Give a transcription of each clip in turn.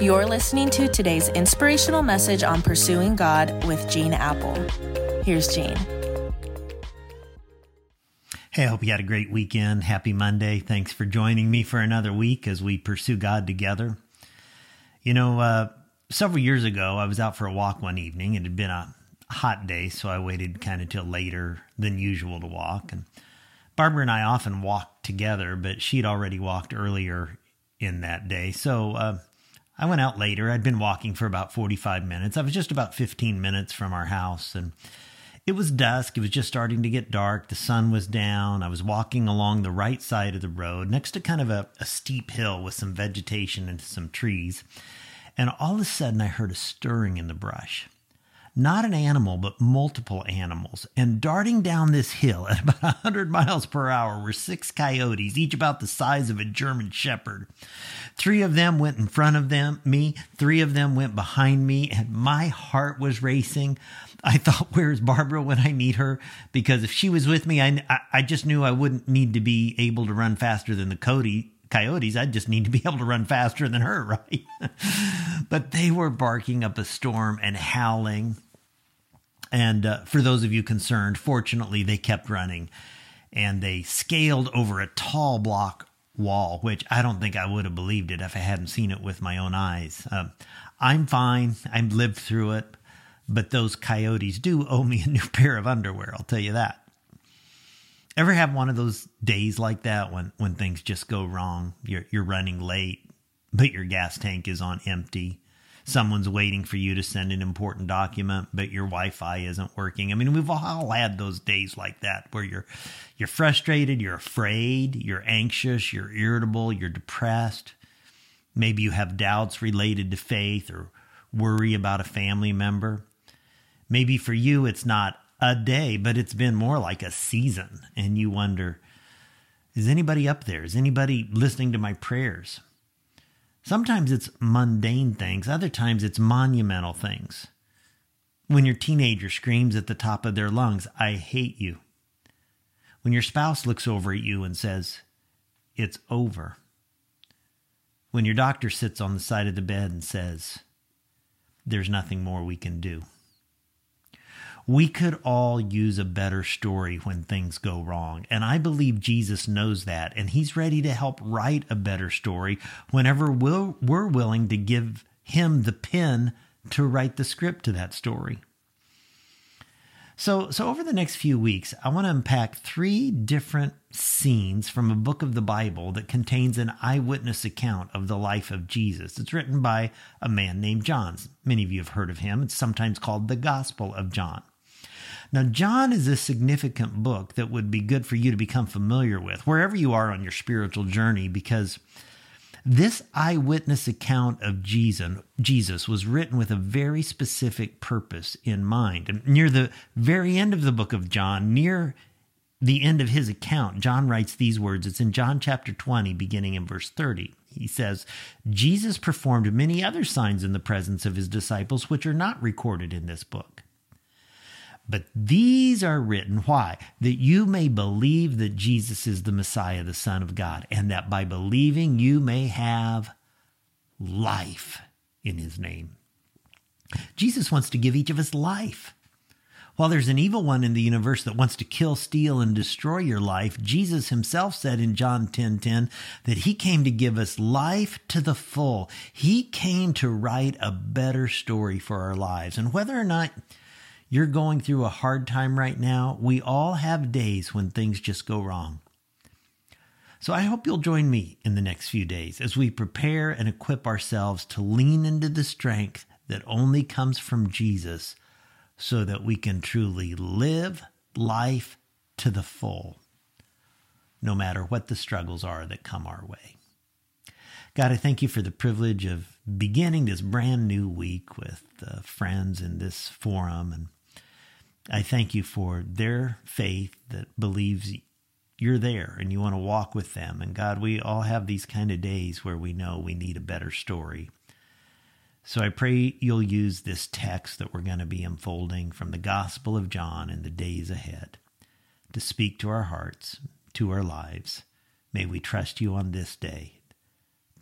You're listening to today's inspirational message on pursuing God with Gene Appel. Here's Gene. Hey, I hope you had a great weekend. Happy Monday. Thanks for joining me for another week as we pursue God together. You know, uh, several years ago, I was out for a walk one evening. It had been a hot day, so I waited kind of till later than usual to walk. And Barbara and I often walked together, but she'd already walked earlier in that day. So uh, I went out later. I'd been walking for about 45 minutes. I was just about 15 minutes from our house and it was dusk. It was just starting to get dark. The sun was down. I was walking along the right side of the road next to kind of a, a steep hill with some vegetation and some trees. And all of a sudden, I heard a stirring in the brush not an animal, but multiple animals. And darting down this hill at about 100 miles per hour were six coyotes, each about the size of a German shepherd. Three of them went in front of them, me, three of them went behind me, and my heart was racing. I thought, where's Barbara when I need her? Because if she was with me, I, I just knew I wouldn't need to be able to run faster than the Cody coyotes. I'd just need to be able to run faster than her, right? but they were barking up a storm and howling. And uh, for those of you concerned, fortunately, they kept running and they scaled over a tall block wall, which I don't think I would have believed it if I hadn't seen it with my own eyes. Uh, I'm fine. I've lived through it, but those coyotes do owe me a new pair of underwear. I'll tell you that. Ever have one of those days like that when, when things just go wrong? You're, you're running late, but your gas tank is on empty someone's waiting for you to send an important document, but your Wi-Fi isn't working. I mean, we've all had those days like that where you're you're frustrated, you're afraid, you're anxious, you're irritable, you're depressed. Maybe you have doubts related to faith or worry about a family member. Maybe for you it's not a day, but it's been more like a season and you wonder is anybody up there? Is anybody listening to my prayers? Sometimes it's mundane things, other times it's monumental things. When your teenager screams at the top of their lungs, I hate you. When your spouse looks over at you and says, It's over. When your doctor sits on the side of the bed and says, There's nothing more we can do. We could all use a better story when things go wrong. And I believe Jesus knows that. And he's ready to help write a better story whenever we're, we're willing to give him the pen to write the script to that story. So, so over the next few weeks, I want to unpack three different scenes from a book of the Bible that contains an eyewitness account of the life of Jesus. It's written by a man named John. Many of you have heard of him. It's sometimes called the Gospel of John. Now, John is a significant book that would be good for you to become familiar with wherever you are on your spiritual journey because this eyewitness account of Jesus was written with a very specific purpose in mind. And near the very end of the book of John, near the end of his account, John writes these words. It's in John chapter 20, beginning in verse 30. He says, Jesus performed many other signs in the presence of his disciples, which are not recorded in this book. But these are written, why? That you may believe that Jesus is the Messiah, the Son of God, and that by believing you may have life in his name. Jesus wants to give each of us life. While there's an evil one in the universe that wants to kill, steal, and destroy your life, Jesus himself said in John 10 10 that he came to give us life to the full. He came to write a better story for our lives. And whether or not you're going through a hard time right now, we all have days when things just go wrong. So I hope you'll join me in the next few days as we prepare and equip ourselves to lean into the strength that only comes from Jesus so that we can truly live life to the full, no matter what the struggles are that come our way. God, I thank you for the privilege of beginning this brand new week with uh, friends in this forum and I thank you for their faith that believes you're there and you want to walk with them. And God, we all have these kind of days where we know we need a better story. So I pray you'll use this text that we're going to be unfolding from the Gospel of John in the days ahead to speak to our hearts, to our lives. May we trust you on this day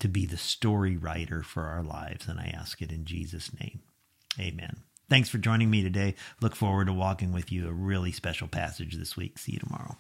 to be the story writer for our lives. And I ask it in Jesus' name. Amen. Thanks for joining me today. Look forward to walking with you a really special passage this week. See you tomorrow.